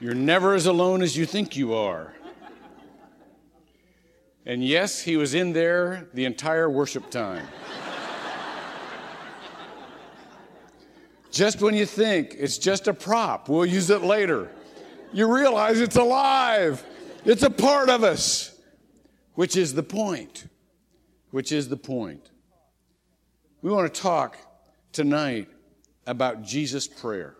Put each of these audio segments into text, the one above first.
You're never as alone as you think you are. And yes, he was in there the entire worship time. just when you think it's just a prop, we'll use it later, you realize it's alive. It's a part of us, which is the point. Which is the point. We want to talk tonight about Jesus' prayer,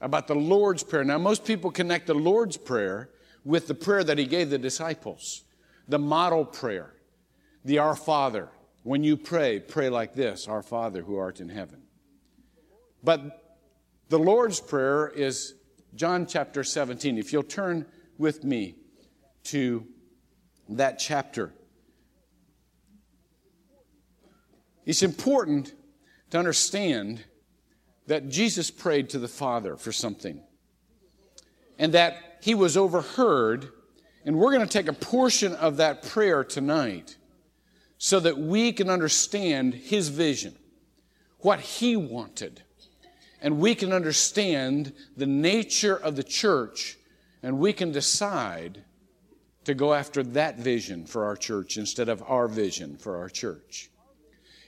about the Lord's Prayer. Now, most people connect the Lord's Prayer with the prayer that He gave the disciples, the model prayer, the Our Father. When you pray, pray like this Our Father who art in heaven. But the Lord's Prayer is John chapter 17. If you'll turn with me to that chapter. It's important to understand that Jesus prayed to the Father for something and that he was overheard. And we're going to take a portion of that prayer tonight so that we can understand his vision, what he wanted, and we can understand the nature of the church, and we can decide to go after that vision for our church instead of our vision for our church.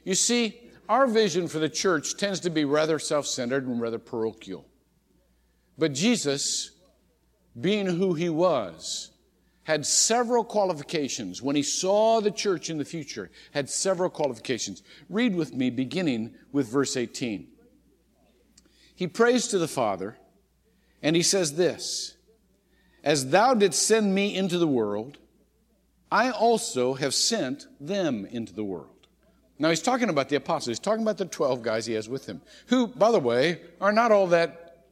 You see, our vision for the church tends to be rather self centered and rather parochial. But Jesus, being who he was, had several qualifications. When he saw the church in the future, had several qualifications. Read with me, beginning with verse 18. He prays to the Father, and he says this As thou didst send me into the world, I also have sent them into the world. Now he's talking about the apostles. He's talking about the 12 guys he has with him, who, by the way, are not all that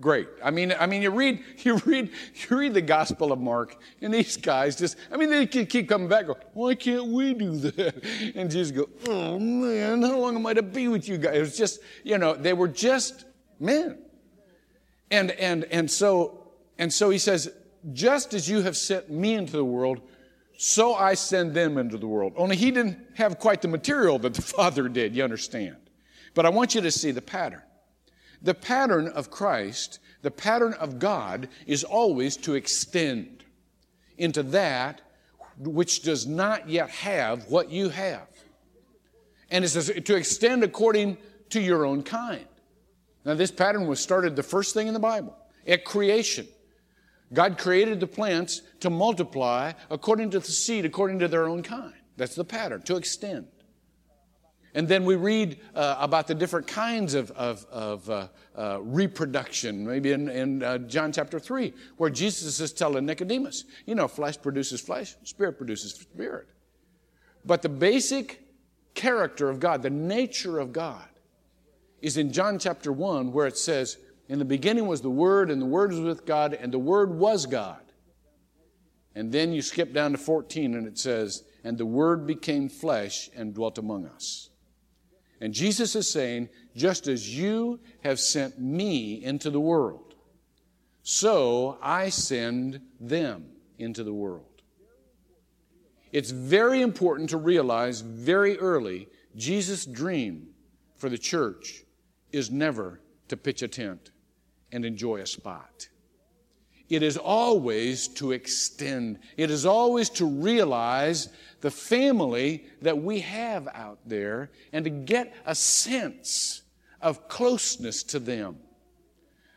great. I mean, I mean, you read, you read, you read the Gospel of Mark, and these guys just, I mean, they keep coming back, go, why can't we do that? And Jesus go, oh man, how long am I to be with you guys? It was just, you know, they were just men. And, and, and so, and so he says, just as you have sent me into the world, so I send them into the world. Only he didn't have quite the material that the Father did, you understand. But I want you to see the pattern. The pattern of Christ, the pattern of God, is always to extend into that which does not yet have what you have. And it says to extend according to your own kind. Now, this pattern was started the first thing in the Bible at creation. God created the plants to multiply according to the seed, according to their own kind. That's the pattern, to extend. And then we read uh, about the different kinds of, of, of uh, uh, reproduction, maybe in, in uh, John chapter 3, where Jesus is telling Nicodemus, you know, flesh produces flesh, spirit produces spirit. But the basic character of God, the nature of God, is in John chapter 1, where it says, in the beginning was the Word, and the Word was with God, and the Word was God. And then you skip down to 14, and it says, And the Word became flesh and dwelt among us. And Jesus is saying, Just as you have sent me into the world, so I send them into the world. It's very important to realize very early Jesus' dream for the church is never to pitch a tent and enjoy a spot. It is always to extend, it is always to realize the family that we have out there and to get a sense of closeness to them.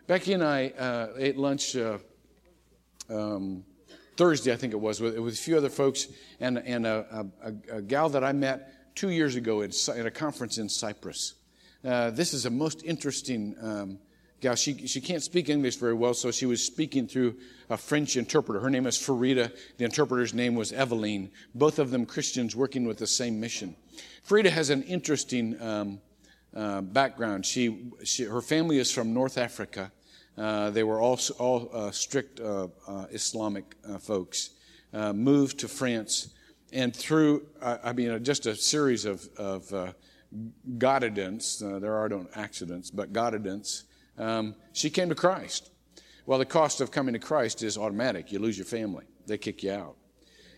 Becky and I uh, ate lunch uh, um, Thursday, I think it was, with, with, a few other folks and, and a, a, a, gal that I met two years ago at, a conference in Cyprus. Uh, this is a most interesting um, gal. She, she can't speak English very well, so she was speaking through a French interpreter. Her name is Farida. The interpreter's name was Eveline. Both of them Christians working with the same mission. Farida has an interesting um, uh, background. She, she, her family is from North Africa. Uh, they were all, all uh, strict uh, uh, Islamic uh, folks. moved to France, and through, I mean, just a series of, of there are no accidents, but God events, um, she came to Christ. Well, the cost of coming to Christ is automatic. You lose your family, they kick you out.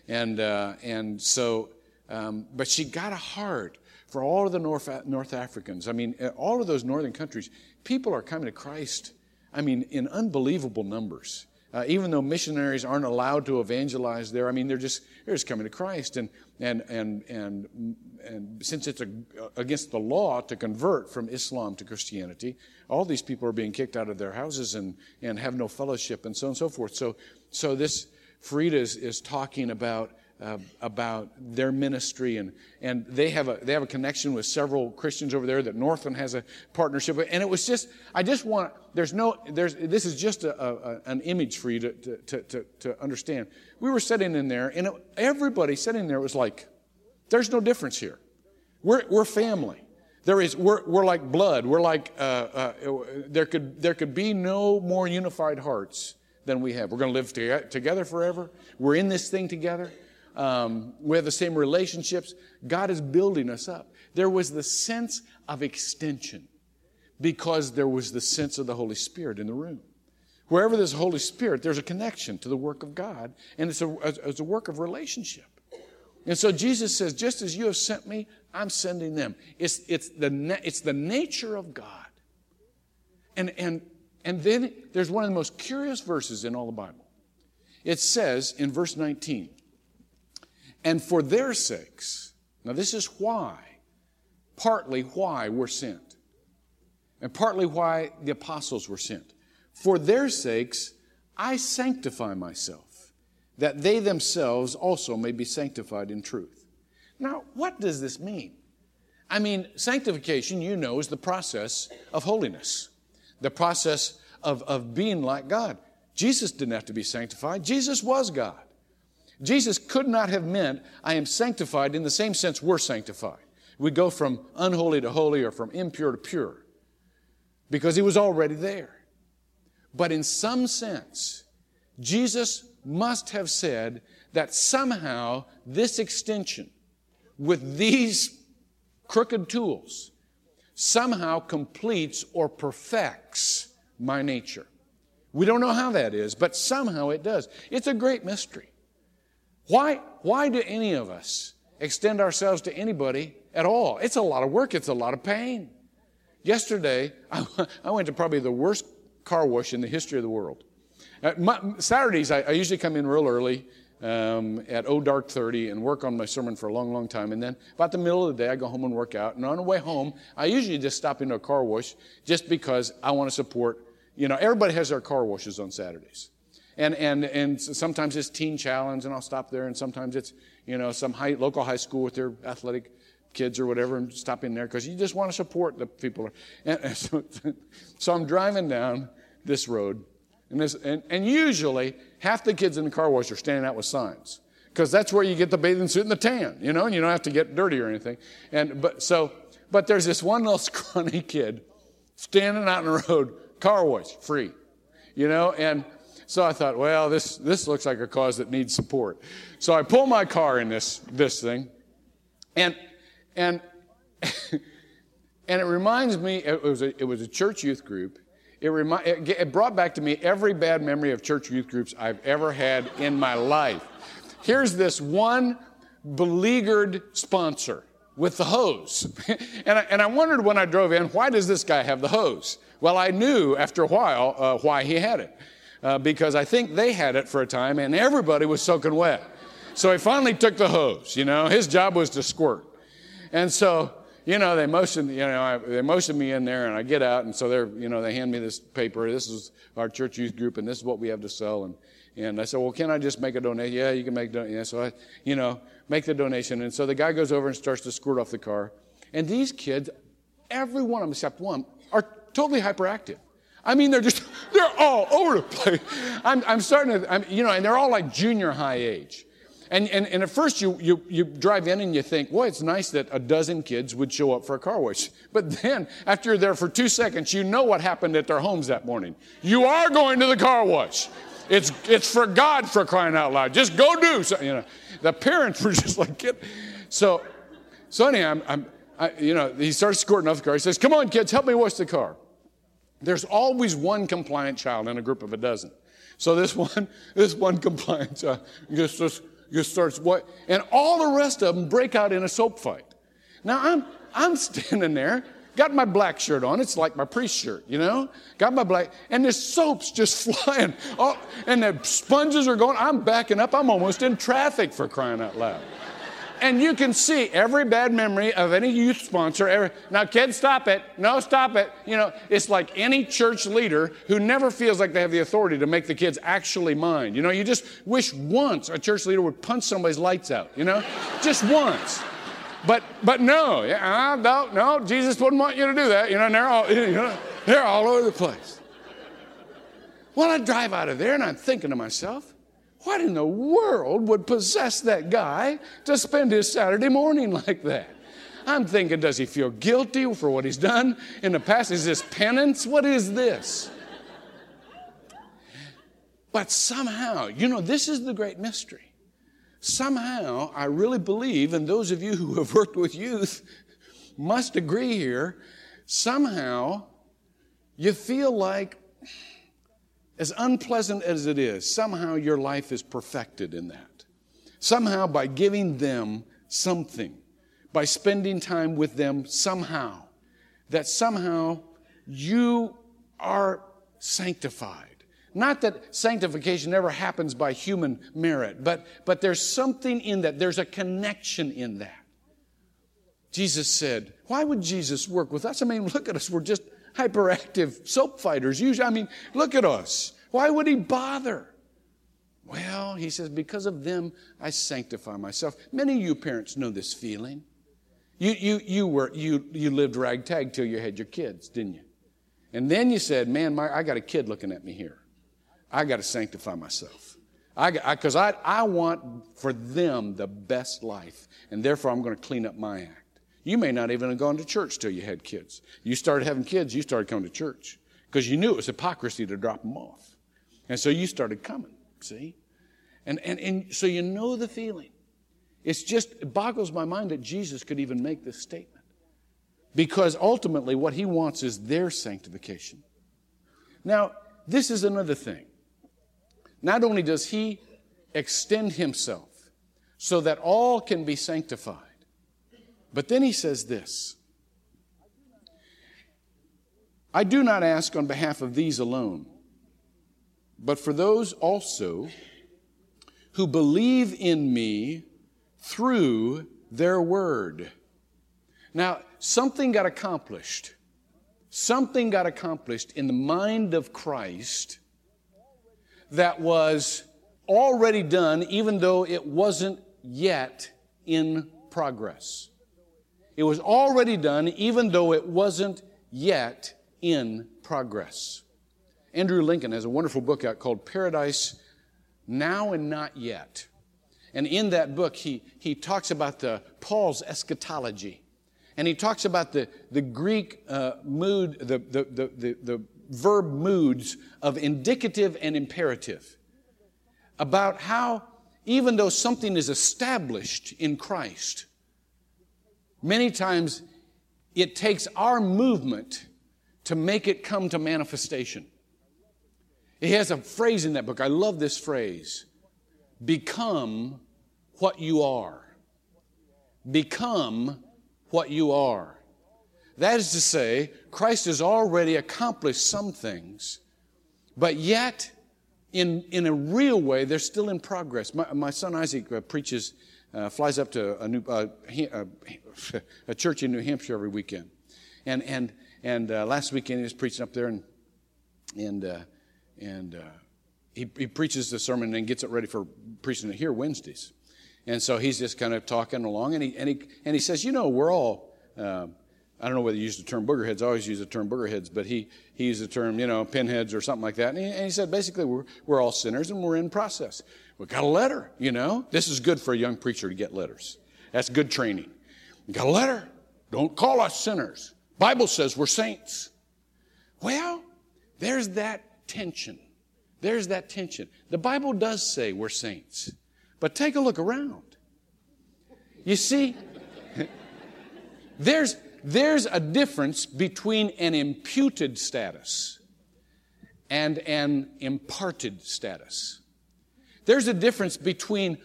And, uh, and so, um, but she got a heart for all of the North, North Africans. I mean, uh, all of those northern countries, people are coming to Christ. I mean, in unbelievable numbers. Uh, even though missionaries aren't allowed to evangelize there, I mean, they're just they're just coming to Christ, and and and and and since it's a, against the law to convert from Islam to Christianity, all these people are being kicked out of their houses and and have no fellowship and so on and so forth. So so this Frida is, is talking about uh, about their ministry and and they have a they have a connection with several Christians over there that Northland has a partnership with. And it was just I just want there's no there's this is just a, a an image for you to, to to, to understand. We were sitting in there and it, everybody sitting there was like there's no difference here. We're we're family. There is we're, we're like blood. We're like uh, uh, there could there could be no more unified hearts than we have. We're going to live to, together forever. We're in this thing together um, we have the same relationships. God is building us up. There was the sense of extension because there was the sense of the Holy Spirit in the room. Wherever there's Holy Spirit, there's a connection to the work of God, and it's a, it's a work of relationship. And so Jesus says, just as you have sent me, I'm sending them. It's, it's, the, it's the nature of God. And, and, and then there's one of the most curious verses in all the Bible. It says in verse 19, and for their sakes. Now, this is why, partly why we're sent, and partly why the apostles were sent. For their sakes, I sanctify myself, that they themselves also may be sanctified in truth. Now, what does this mean? I mean, sanctification, you know, is the process of holiness, the process of, of being like God. Jesus didn't have to be sanctified, Jesus was God. Jesus could not have meant, I am sanctified in the same sense we're sanctified. We go from unholy to holy or from impure to pure because he was already there. But in some sense, Jesus must have said that somehow this extension with these crooked tools somehow completes or perfects my nature. We don't know how that is, but somehow it does. It's a great mystery. Why, why do any of us extend ourselves to anybody at all? It's a lot of work, it's a lot of pain. Yesterday, I, I went to probably the worst car wash in the history of the world. Uh, my, Saturdays, I, I, usually come in real early um, at oh dark 30 and work on my sermon for a long, long time. And then about the middle of the day, I go home and work out. And on the way home, I usually just stop into a car wash just because I want to support, you know, everybody has their car washes on Saturdays. And, and, and sometimes it's Teen Challenge, and I'll stop there, and sometimes it's, you know, some high, local high school with their athletic kids or whatever, and stop in there because you just want to support the people. And, and so, so, I'm driving down this road, and, this, and, and usually half the kids in the car wash are standing out with signs because that's where you get the bathing suit and the tan, you know, and you don't have to get dirty or anything. And but so, but there's this one little scrawny kid standing out in the road, car wash free, you know, and so I thought, well, this, this looks like a cause that needs support. So I pull my car in this, this thing, and, and, and it reminds me, it was a, it was a church youth group. It, remi- it, it brought back to me every bad memory of church youth groups I've ever had in my life. Here's this one beleaguered sponsor with the hose. and, I, and I wondered when I drove in, why does this guy have the hose? Well, I knew after a while uh, why he had it uh, because I think they had it for a time and everybody was soaking wet. So he finally took the hose, you know, his job was to squirt. And so, you know, they motioned, you know, I, they motioned me in there and I get out and so they're, you know, they hand me this paper. This is our church youth group and this is what we have to sell. And, and I said, well, can I just make a donation? Yeah, you can make donation. Yeah, so I, you know, make the donation. And so the guy goes over and starts to squirt off the car. And these kids, every one of them except one, are totally hyperactive. I mean, they're just, they're all over the place. I'm, I'm starting to, I'm, you know, and they're all like junior high age. And, and, and at first you, you, you drive in and you think, well, it's nice that a dozen kids would show up for a car wash. But then, after you're there for two seconds, you know what happened at their homes that morning. You are going to the car wash. It's, it's for God for crying out loud. Just go do something. You know, the parents were just like, get. So, so I'm, I'm I, you know, he starts squirting off the car. He says, come on, kids, help me wash the car. There's always one compliant child in a group of a dozen. So this one, this one compliant child just, just, just starts what, and all the rest of them break out in a soap fight. Now I'm, I'm standing there Got my black shirt on. It's like my priest shirt, you know? Got my black, and there's soap's just flying. Oh, and the sponges are going. I'm backing up. I'm almost in traffic for crying out loud. And you can see every bad memory of any youth sponsor. Every, now, kids, stop it. No, stop it. You know, it's like any church leader who never feels like they have the authority to make the kids actually mind. You know, you just wish once a church leader would punch somebody's lights out, you know? just once. But but no, yeah, no, no, Jesus wouldn't want you to do that. You know, and they're all you know, they're all over the place. Well, I drive out of there and I'm thinking to myself, what in the world would possess that guy to spend his Saturday morning like that? I'm thinking, does he feel guilty for what he's done in the past? Is this penance? What is this? But somehow, you know, this is the great mystery somehow I really believe, and those of you who have worked with youth must agree here, somehow you feel like, as unpleasant as it is, somehow your life is perfected in that. Somehow by giving them something, by spending time with them somehow, that somehow you are sanctified. Not that sanctification never happens by human merit, but, but there's something in that. There's a connection in that. Jesus said, Why would Jesus work with us? I mean, look at us. We're just hyperactive soap fighters. Usually, I mean, look at us. Why would he bother? Well, he says, because of them, I sanctify myself. Many of you parents know this feeling. You, you, you, were, you, you lived ragtag till you had your kids, didn't you? And then you said, man, my, I got a kid looking at me here. I got to sanctify myself. I Because I, I, I want for them the best life, and therefore I'm going to clean up my act. You may not even have gone to church till you had kids. You started having kids, you started coming to church because you knew it was hypocrisy to drop them off. And so you started coming, see? And, and, and so you know the feeling. It's just, it boggles my mind that Jesus could even make this statement. Because ultimately, what he wants is their sanctification. Now, this is another thing. Not only does he extend himself so that all can be sanctified, but then he says this I do not ask on behalf of these alone, but for those also who believe in me through their word. Now, something got accomplished. Something got accomplished in the mind of Christ that was already done, even though it wasn't yet in progress. It was already done, even though it wasn't yet in progress. Andrew Lincoln has a wonderful book out called Paradise Now and Not Yet. And in that book, he, he talks about the Paul's eschatology. And he talks about the, the Greek uh, mood, the, the, the, the, the verb moods of indicative and imperative about how, even though something is established in Christ, many times it takes our movement to make it come to manifestation. He has a phrase in that book. I love this phrase become what you are. Become what you are. That is to say, Christ has already accomplished some things, but yet, in, in a real way, they're still in progress. My, my son Isaac uh, preaches, uh, flies up to a, new, uh, a church in New Hampshire every weekend. And, and, and uh, last weekend he was preaching up there, and, and, uh, and uh, he, he preaches the sermon and gets it ready for preaching it here Wednesdays. And so he's just kind of talking along, and he, and he, and he says, You know, we're all. I don't know whether he used the term boogerheads. I always use the term boogerheads, but he, he used the term, you know, pinheads or something like that. And he, and he said, basically, we're, we're all sinners and we're in process. We got a letter, you know. This is good for a young preacher to get letters. That's good training. We got a letter. Don't call us sinners. Bible says we're saints. Well, there's that tension. There's that tension. The Bible does say we're saints. But take a look around. You see, there's, there's a difference between an imputed status and an imparted status. There's a difference between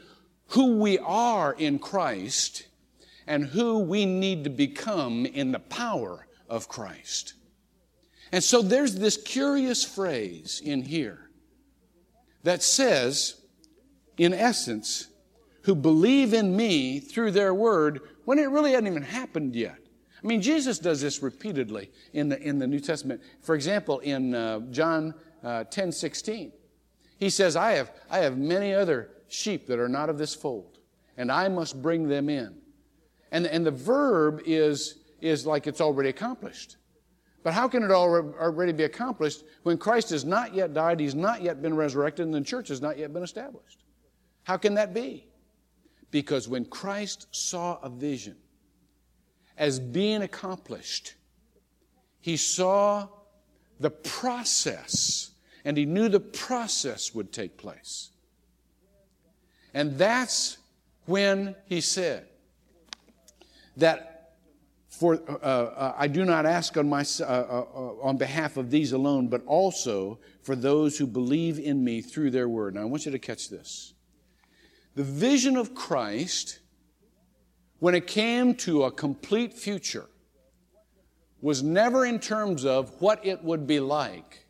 who we are in Christ and who we need to become in the power of Christ. And so there's this curious phrase in here that says, in essence, who believe in me through their word when it really hadn't even happened yet. I mean, Jesus does this repeatedly in the, in the New Testament. For example, in uh, John uh, 10 16, he says, I have, I have many other sheep that are not of this fold, and I must bring them in. And, and the verb is, is like it's already accomplished. But how can it already be accomplished when Christ has not yet died, he's not yet been resurrected, and the church has not yet been established? How can that be? Because when Christ saw a vision as being accomplished, he saw the process, and he knew the process would take place. And that's when he said that for, uh, uh, I do not ask on, my, uh, uh, uh, on behalf of these alone, but also for those who believe in me through their word. Now, I want you to catch this. The vision of Christ, when it came to a complete future, was never in terms of what it would be like,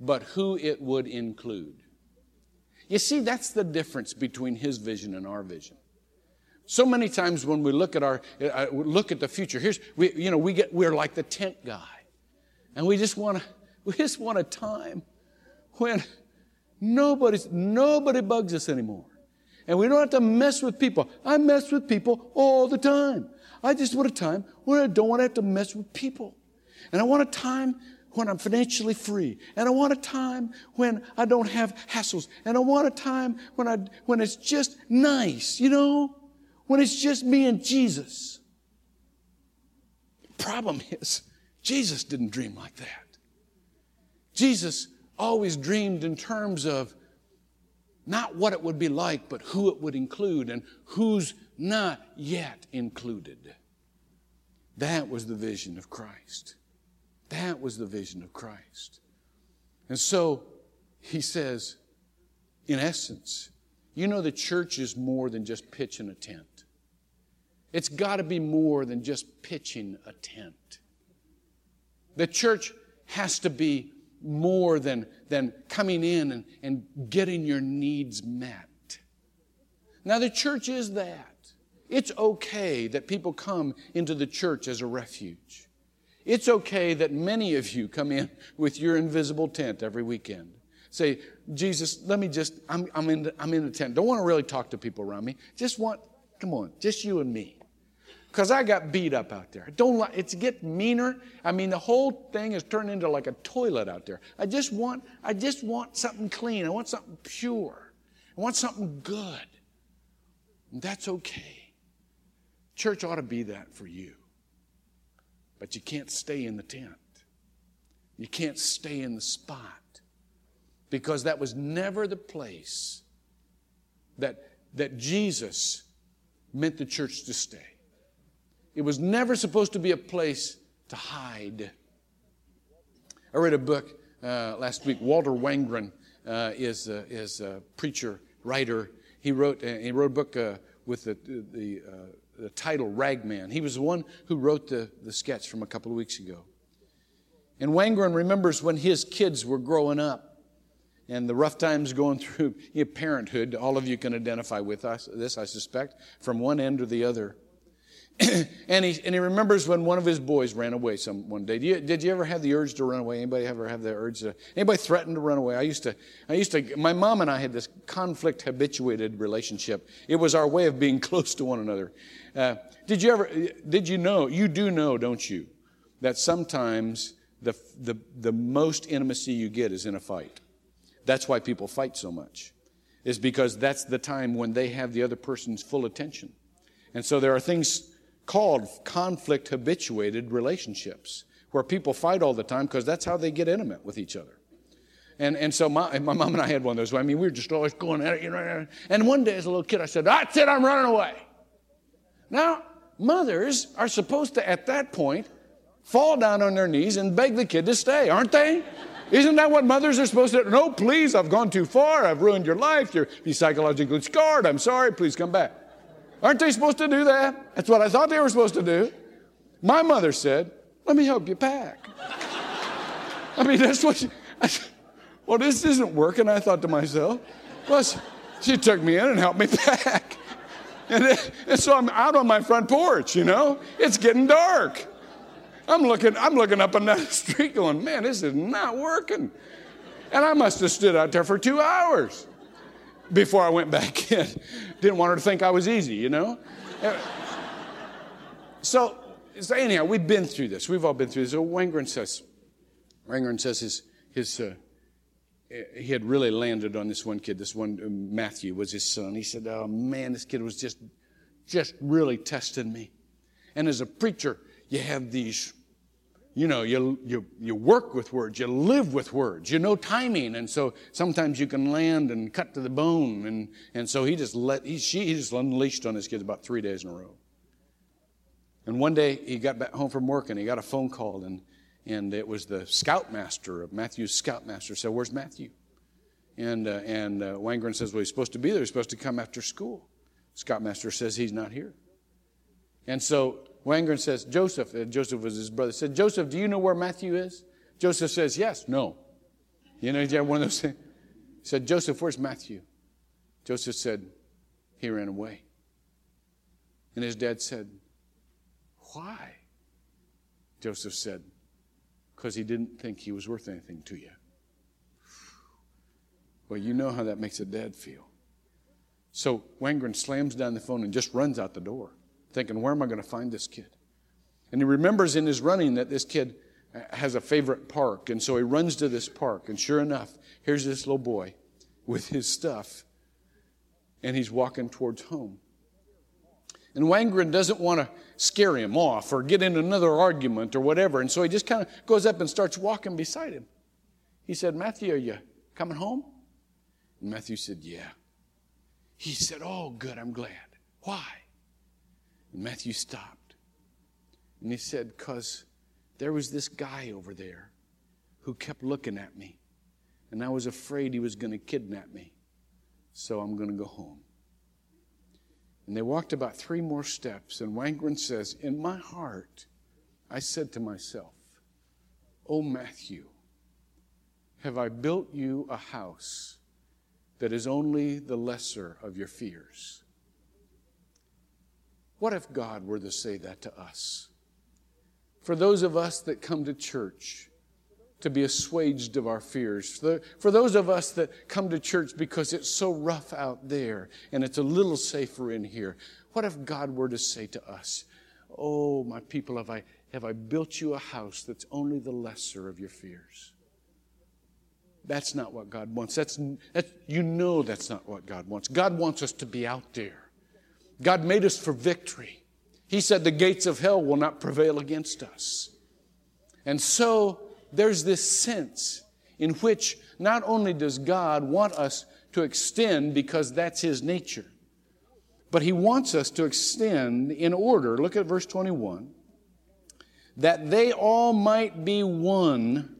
but who it would include. You see, that's the difference between his vision and our vision. So many times when we look at our uh, look at the future, here's we you know we get we're like the tent guy, and we just want to we just want a time when nobody's nobody bugs us anymore, and we don't have to mess with people. I mess with people all the time. I just want a time where I don't want to have to mess with people, and I want a time when I'm financially free. And I want a time when I don't have hassles. And I want a time when I, when it's just nice, you know? when it's just me and Jesus. Problem is, Jesus didn't dream like that. Jesus always dreamed in terms of not what it would be like, but who it would include and who's not yet included. That was the vision of Christ. That was the vision of Christ. And so he says, in essence, you know, the church is more than just pitching a tent. It's got to be more than just pitching a tent. The church has to be more than, than coming in and, and getting your needs met. Now, the church is that. It's okay that people come into the church as a refuge. It's okay that many of you come in with your invisible tent every weekend. Say, Jesus, let me just, I'm, I'm, in, I'm in the tent. Don't want to really talk to people around me. Just want, come on, just you and me. Because I got beat up out there. Don't like it's getting meaner. I mean, the whole thing is turned into like a toilet out there. I just want, I just want something clean. I want something pure. I want something good. And that's okay. Church ought to be that for you. But you can't stay in the tent. You can't stay in the spot. Because that was never the place that, that Jesus meant the church to stay. It was never supposed to be a place to hide. I read a book uh, last week. Walter Wangerin uh, is, uh, is a preacher, writer. He wrote, uh, he wrote a book uh, with the, the, the title Ragman. He was the one who wrote the, the sketch from a couple of weeks ago. And Wangerin remembers when his kids were growing up and the rough times going through parenthood. All of you can identify with us, this, I suspect, from one end or the other. and, he, and he remembers when one of his boys ran away some one day. Did you, did you ever have the urge to run away? Anybody ever have the urge to, anybody threatened to run away? I used to, I used to, my mom and I had this conflict habituated relationship. It was our way of being close to one another. Uh, did you ever, did you know, you do know, don't you, that sometimes the, the, the most intimacy you get is in a fight. That's why people fight so much, is because that's the time when they have the other person's full attention. And so there are things called conflict habituated relationships, where people fight all the time because that's how they get intimate with each other. And, and so my, my mom and I had one of those. I mean, we were just always going at it, you know. And one day as a little kid, I said, That's it, I'm running away. Now, mothers are supposed to, at that point, fall down on their knees and beg the kid to stay, aren't they? Isn't that what mothers are supposed to do? No, please, I've gone too far. I've ruined your life. You're be psychologically scarred. I'm sorry. Please come back. Aren't they supposed to do that? That's what I thought they were supposed to do. My mother said, Let me help you pack. I mean, that's what she, I, well, this isn't working, I thought to myself. Well, she, she took me in and helped me pack. And, and so I'm out on my front porch, you know? It's getting dark. I'm looking, I'm looking up the street going, man, this is not working. And I must have stood out there for two hours before I went back in. Didn't want her to think I was easy, you know? so, so anyhow, we've been through this. We've all been through this. So Wangerin says, Wangerin says his, his uh, he had really landed on this one kid. This one, uh, Matthew, was his son. He said, Oh man, this kid was just, just really testing me. And as a preacher, you have these, you know, you, you, you work with words, you live with words, you know timing. And so sometimes you can land and cut to the bone. And, and so he just let, he, she, he just unleashed on his kids about three days in a row. And one day he got back home from work and he got a phone call and and it was the scoutmaster of Matthew's scoutmaster said, "Where's Matthew?" And uh, and uh, Wangerin says, "Well, he's supposed to be there. He's supposed to come after school." Scoutmaster says he's not here. And so Wangerin says, "Joseph." Joseph was his brother. Said, "Joseph, do you know where Matthew is?" Joseph says, "Yes." No. You know, you one of those things. He said, "Joseph, where's Matthew?" Joseph said, "He ran away." And his dad said, "Why?" Joseph said, because he didn't think he was worth anything to you. Well, you know how that makes a dad feel. So Wangren slams down the phone and just runs out the door, thinking, where am I going to find this kid? And he remembers in his running that this kid uh, has a favorite park. And so he runs to this park. And sure enough, here's this little boy with his stuff. And he's walking towards home. And Wangerin doesn't want to scare him off or get in another argument or whatever. And so he just kind of goes up and starts walking beside him. He said, Matthew, are you coming home? And Matthew said, Yeah. He said, Oh, good, I'm glad. Why? And Matthew stopped. And he said, Because there was this guy over there who kept looking at me. And I was afraid he was going to kidnap me. So I'm going to go home. And they walked about three more steps, and Wangerin says, In my heart, I said to myself, Oh, Matthew, have I built you a house that is only the lesser of your fears? What if God were to say that to us? For those of us that come to church, to be assuaged of our fears. For, those of us that come to church because it's so rough out there and it's a little safer in here, what if God were to say to us, Oh, my people, have I, have I built you a house that's only the lesser of your fears? That's not what God wants. That's, that's, you know that's not what God wants. God wants us to be out there. God made us for victory. He said the gates of hell will not prevail against us. And so, there's this sense in which not only does God want us to extend because that's His nature, but He wants us to extend in order. Look at verse 21 that they all might be one,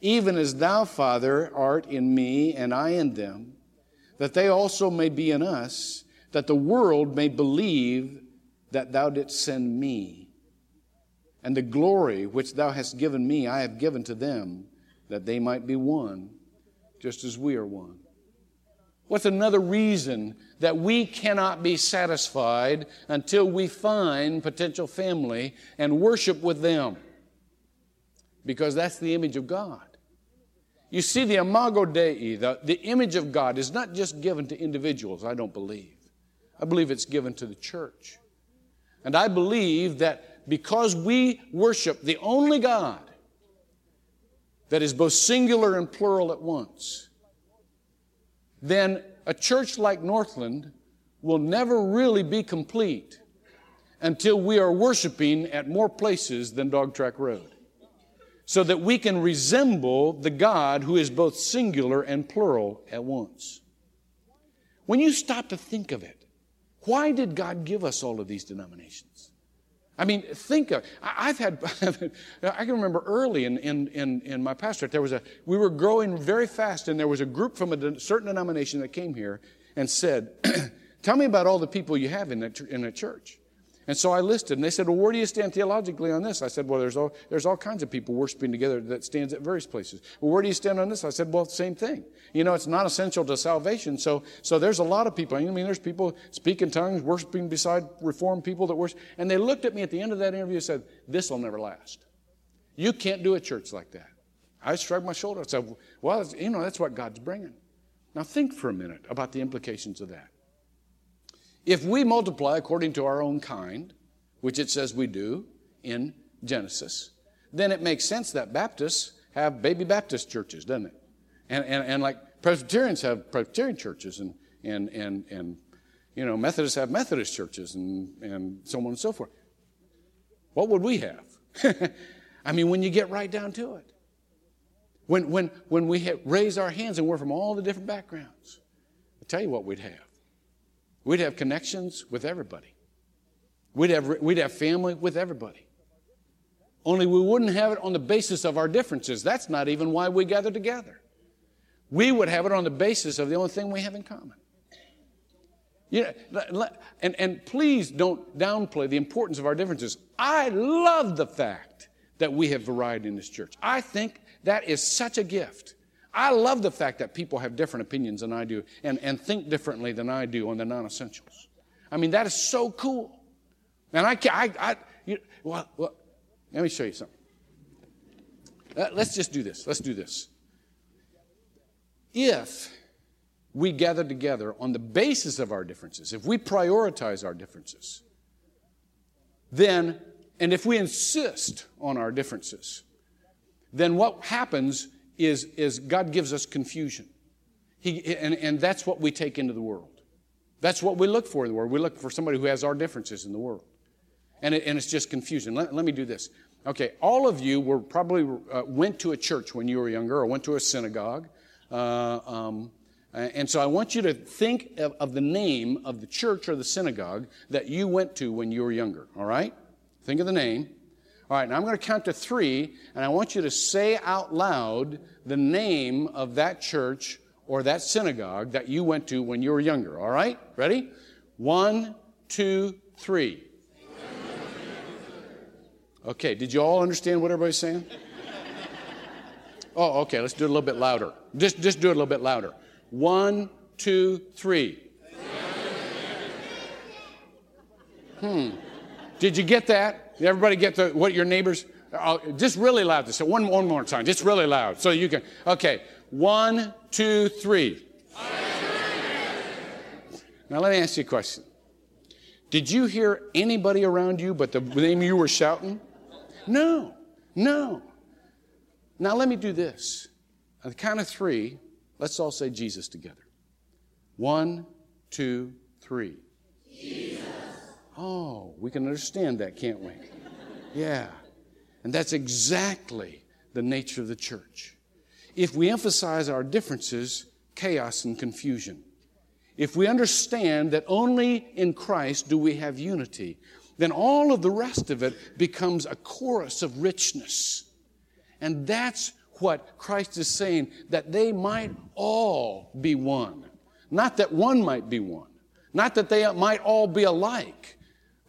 even as thou, Father, art in me and I in them, that they also may be in us, that the world may believe that thou didst send me. And the glory which thou hast given me, I have given to them, that they might be one, just as we are one. What's another reason that we cannot be satisfied until we find potential family and worship with them? Because that's the image of God. You see, the imago Dei, the, the image of God, is not just given to individuals, I don't believe. I believe it's given to the church. And I believe that because we worship the only God that is both singular and plural at once, then a church like Northland will never really be complete until we are worshiping at more places than Dog Track Road. So that we can resemble the God who is both singular and plural at once. When you stop to think of it, why did God give us all of these denominations? I mean, think of, I've had, I can remember early in, in, in, in, my pastorate, there was a, we were growing very fast and there was a group from a certain denomination that came here and said, tell me about all the people you have in that, in a church. And so I listed, and they said, Well, where do you stand theologically on this? I said, Well, there's all, there's all kinds of people worshiping together that stands at various places. Well, where do you stand on this? I said, Well, same thing. You know, it's not essential to salvation. So, so there's a lot of people. I mean, there's people speaking tongues, worshiping beside Reformed people that worship. And they looked at me at the end of that interview and said, This will never last. You can't do a church like that. I shrugged my shoulder. I said, Well, you know, that's what God's bringing. Now think for a minute about the implications of that. If we multiply according to our own kind, which it says we do in Genesis, then it makes sense that Baptists have baby Baptist churches, doesn't it? And, and, and like Presbyterians have Presbyterian churches and, and, and, and you know, Methodists have Methodist churches and, and so on and so forth. What would we have? I mean, when you get right down to it. When, when, when we raise our hands and we're from all the different backgrounds, i tell you what we'd have. We'd have connections with everybody. We'd have, we'd have family with everybody. Only we wouldn't have it on the basis of our differences. That's not even why we gather together. We would have it on the basis of the only thing we have in common. You know, and, and please don't downplay the importance of our differences. I love the fact that we have variety in this church. I think that is such a gift. I love the fact that people have different opinions than I do and, and think differently than I do on the non essentials. I mean, that is so cool. And I, can't, I, I you, well, well, let me show you something. Uh, let's just do this. Let's do this. If we gather together on the basis of our differences, if we prioritize our differences, then, and if we insist on our differences, then what happens is, is God gives us confusion. He, and, and that's what we take into the world. That's what we look for in the world. We look for somebody who has our differences in the world. And, it, and it's just confusion. Let, let, me do this. Okay, all of you were probably uh, went to a church when you were younger or went to a synagogue. Uh, um, and so I want you to think of, of, the name of the church or the synagogue that you went to when you were younger, all right? Think of the name. All right, now I'm going to count to three, and I want you to say out loud the name of that church or that synagogue that you went to when you were younger. All right? Ready? One, two, three. Okay, did you all understand what everybody's saying? Oh, okay, let's do it a little bit louder. Just, just do it a little bit louder. One, two, three. Hmm. Did you get that? Did everybody get the, what your neighbors? Uh, just really loud. This one, one more time. Just really loud, so you can. Okay. One, two, three. Now let me ask you a question. Did you hear anybody around you but the name you were shouting? No, no. Now let me do this. At the count of three, let's all say Jesus together. One, two, three. Jesus. Oh, we can understand that, can't we? Yeah. And that's exactly the nature of the church. If we emphasize our differences, chaos and confusion. If we understand that only in Christ do we have unity, then all of the rest of it becomes a chorus of richness. And that's what Christ is saying, that they might all be one. Not that one might be one. Not that they might all be alike,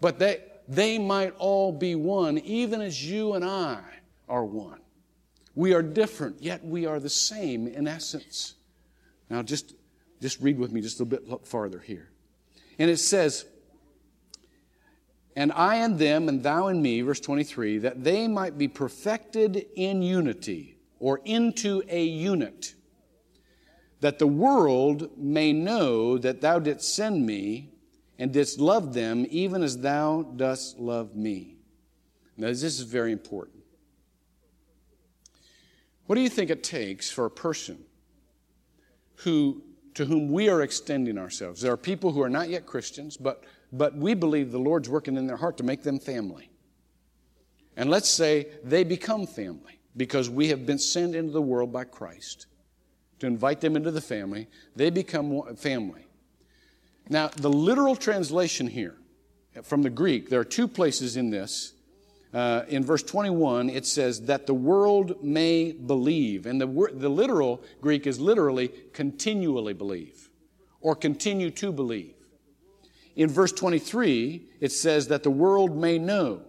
but that they might all be one, even as you and I are one. We are different, yet we are the same in essence. Now, just, just read with me just a little bit farther here. And it says, And I and them, and thou and me, verse 23, that they might be perfected in unity, or into a unit, that the world may know that thou didst send me and didst love them even as thou dost love me. Now, this is very important. What do you think it takes for a person who, to whom we are extending ourselves? There are people who are not yet Christians, but, but we believe the Lord's working in their heart to make them family. And let's say they become family because we have been sent into the world by Christ to invite them into the family. They become family. Now, the literal translation here from the Greek, there are two places in this. Uh, in verse 21, it says, that the world may believe. And the, the literal Greek is literally continually believe or continue to believe. in verse 23, it says that the world may know.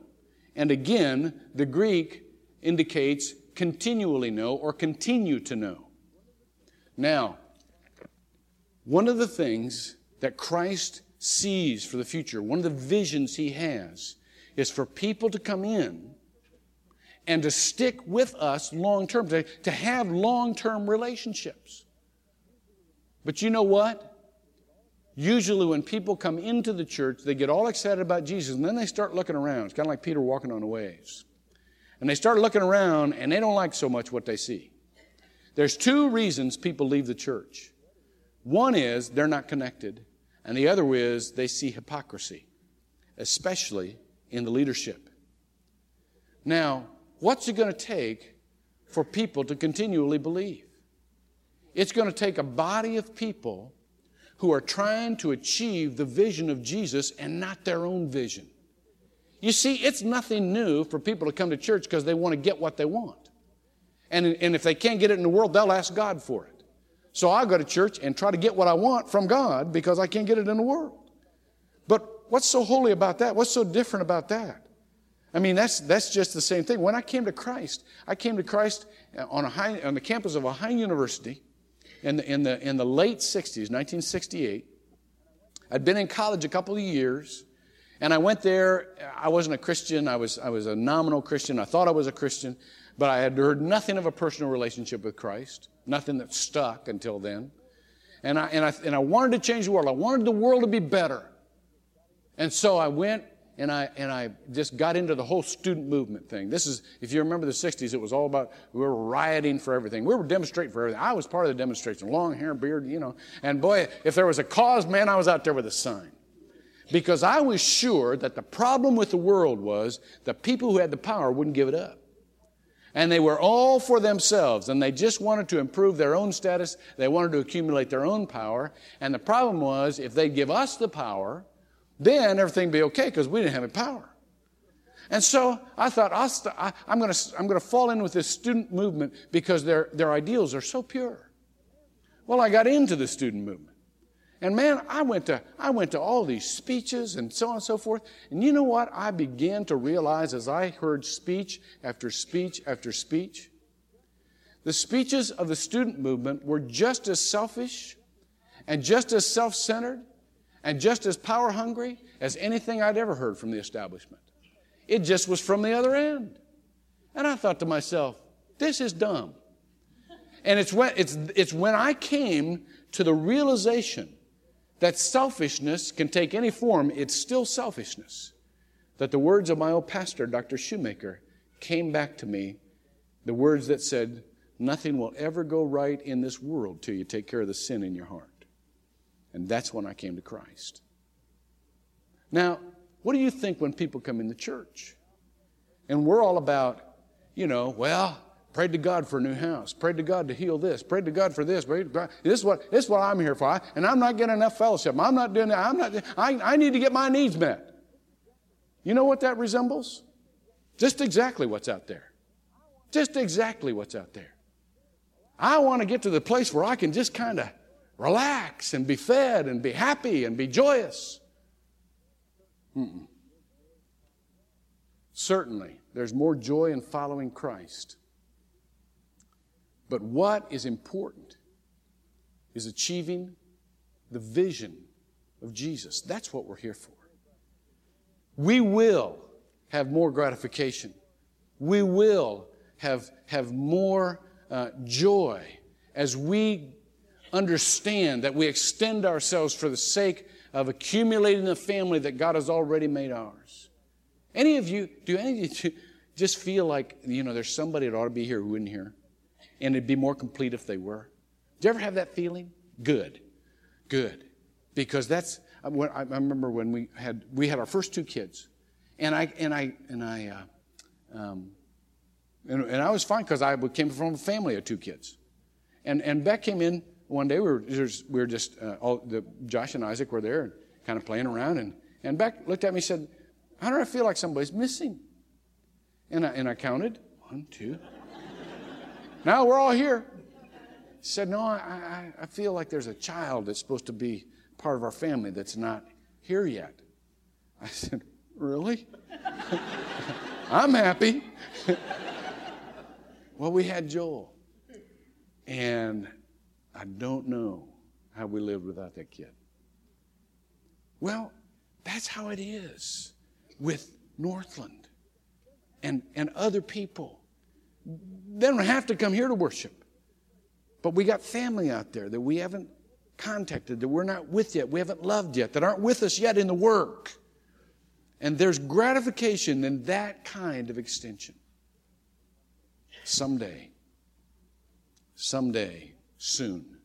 And again, the Greek indicates continually know or continue to know. Now, one of the things that Christ sees for the future, one of the visions he has, is for people to come in and to stick with us long term, to, to have long term relationships. But you know what? Usually, when people come into the church, they get all excited about Jesus, and then they start looking around. It's kind of like Peter walking on the waves. And they start looking around, and they don't like so much what they see. There's two reasons people leave the church one is they're not connected, and the other is they see hypocrisy, especially in the leadership. Now, what's it going to take for people to continually believe? It's going to take a body of people who are trying to achieve the vision of Jesus and not their own vision. You see, it's nothing new for people to come to church because they want to get what they want. And, and if they can't get it in the world, they'll ask God for it. So I go to church and try to get what I want from God because I can't get it in the world. But what's so holy about that? What's so different about that? I mean, that's, that's just the same thing. When I came to Christ, I came to Christ on, Ohio, on the campus of Ohio University in the, in the, in the late 60s, 1968. I'd been in college a couple of years, and I went there. I wasn't a Christian, I was, I was a nominal Christian. I thought I was a Christian, but I had heard nothing of a personal relationship with Christ, nothing that stuck until then. And I, and, I, and I wanted to change the world. I wanted the world to be better. And so I went and I, and I just got into the whole student movement thing. This is, if you remember the 60s, it was all about, we were rioting for everything. We were demonstrating for everything. I was part of the demonstration, long hair, beard, you know. And boy, if there was a cause, man, I was out there with a sign. Because I was sure that the problem with the world was the people who had the power wouldn't give it up. And they were all for themselves, and they just wanted to improve their own status. They wanted to accumulate their own power. And the problem was, if they give us the power, then everything would be okay because we didn't have any power. And so I thought, i st- I, I'm going to fall in with this student movement because their, their ideals are so pure. Well, I got into the student movement. And man, I went to I went to all these speeches and so on and so forth. And you know what? I began to realize as I heard speech after speech after speech, the speeches of the student movement were just as selfish and just as self-centered and just as power hungry as anything I'd ever heard from the establishment. It just was from the other end. And I thought to myself, this is dumb. And it's when, it's, it's when I came to the realization that selfishness can take any form, it's still selfishness, that the words of my old pastor, Dr. Shoemaker, came back to me. The words that said, Nothing will ever go right in this world till you take care of the sin in your heart. And that's when I came to Christ. Now, what do you think when people come in the church? And we're all about, you know, well, prayed to God for a new house, prayed to God to heal this, prayed to God for this. Prayed to God. This is what this is what I'm here for. I, and I'm not getting enough fellowship. I'm not doing that. I'm not. I, I need to get my needs met. You know what that resembles? Just exactly what's out there. Just exactly what's out there. I want to get to the place where I can just kind of relax and be fed and be happy and be joyous. Mm-mm. Certainly, there's more joy in following Christ. But what is important is achieving the vision of Jesus. That's what we're here for. We will have more gratification. We will have, have more uh, joy as we understand that we extend ourselves for the sake of accumulating the family that God has already made ours. Any of you, do any of you just feel like, you know, there's somebody that ought to be here who isn't here? And it'd be more complete if they were? Do you ever have that feeling? Good. Good. Because that's, I remember when we had, we had our first two kids. And I, and I, and I, uh, um, and, and I was fine because I came from a family of two kids. And, and Beck came in one day we were just, we were just uh, all the, Josh and Isaac were there and kind of playing around. And, and Beck looked at me and said, How do I feel like somebody's missing? And I, and I counted one, two. Now we're all here. He said, No, I, I, feel like there's a child that's supposed to be part of our family that's not, here yet. I said, Really? I'm happy. well, we had Joel. And I don't know how we lived without that kid. Well, that's how it is with Northland and, and other people. They don't have to come here to worship. But we got family out there that we haven't contacted, that we're not with yet, we haven't loved yet, that aren't with us yet in the work. And there's gratification in that kind of extension. Someday, someday, soon,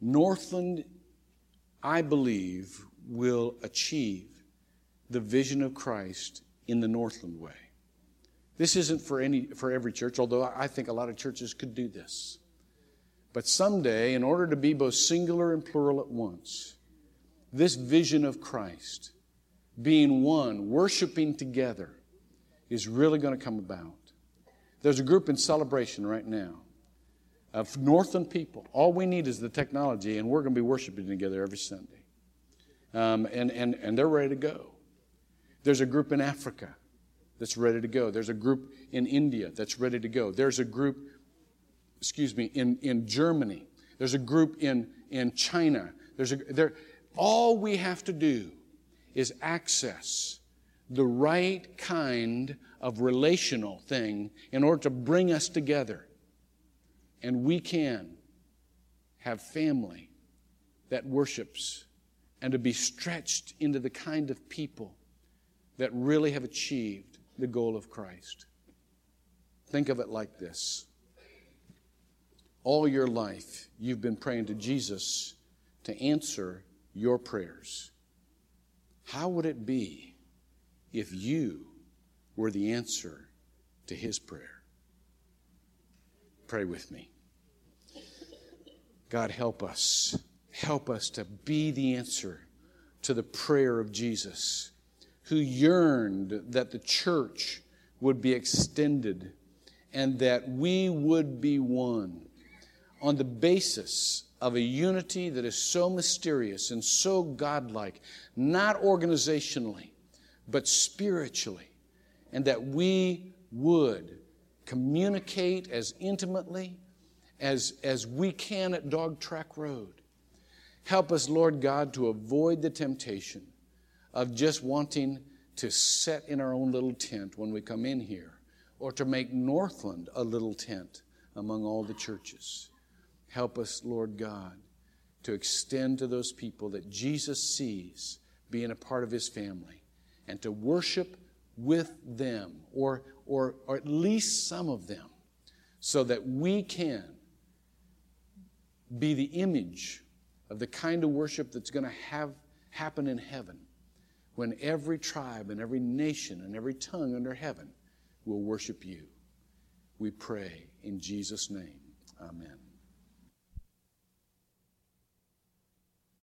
Northland, I believe, will achieve the vision of Christ in the Northland way. This isn't for any for every church, although I think a lot of churches could do this. But someday, in order to be both singular and plural at once, this vision of Christ, being one, worshiping together, is really going to come about. There's a group in Celebration right now of Northland people. All we need is the technology, and we're going to be worshiping together every Sunday. Um, and, and, and they're ready to go. There's a group in Africa that's ready to go. There's a group in India that's ready to go. There's a group, excuse me, in, in Germany. There's a group in, in China. There's a, there, all we have to do is access the right kind of relational thing in order to bring us together. And we can have family that worships and to be stretched into the kind of people that really have achieved the goal of Christ. Think of it like this all your life, you've been praying to Jesus to answer your prayers. How would it be if you were the answer to his prayer? Pray with me. God, help us. Help us to be the answer to the prayer of Jesus who yearned that the church would be extended and that we would be one on the basis of a unity that is so mysterious and so godlike, not organizationally, but spiritually, and that we would communicate as intimately as, as we can at Dog Track Road. Help us, Lord God, to avoid the temptation of just wanting to set in our own little tent when we come in here, or to make Northland a little tent among all the churches. Help us, Lord God, to extend to those people that Jesus sees being a part of his family and to worship with them, or, or, or at least some of them, so that we can be the image of the kind of worship that's going to have happen in heaven when every tribe and every nation and every tongue under heaven will worship you. We pray in Jesus' name. Amen.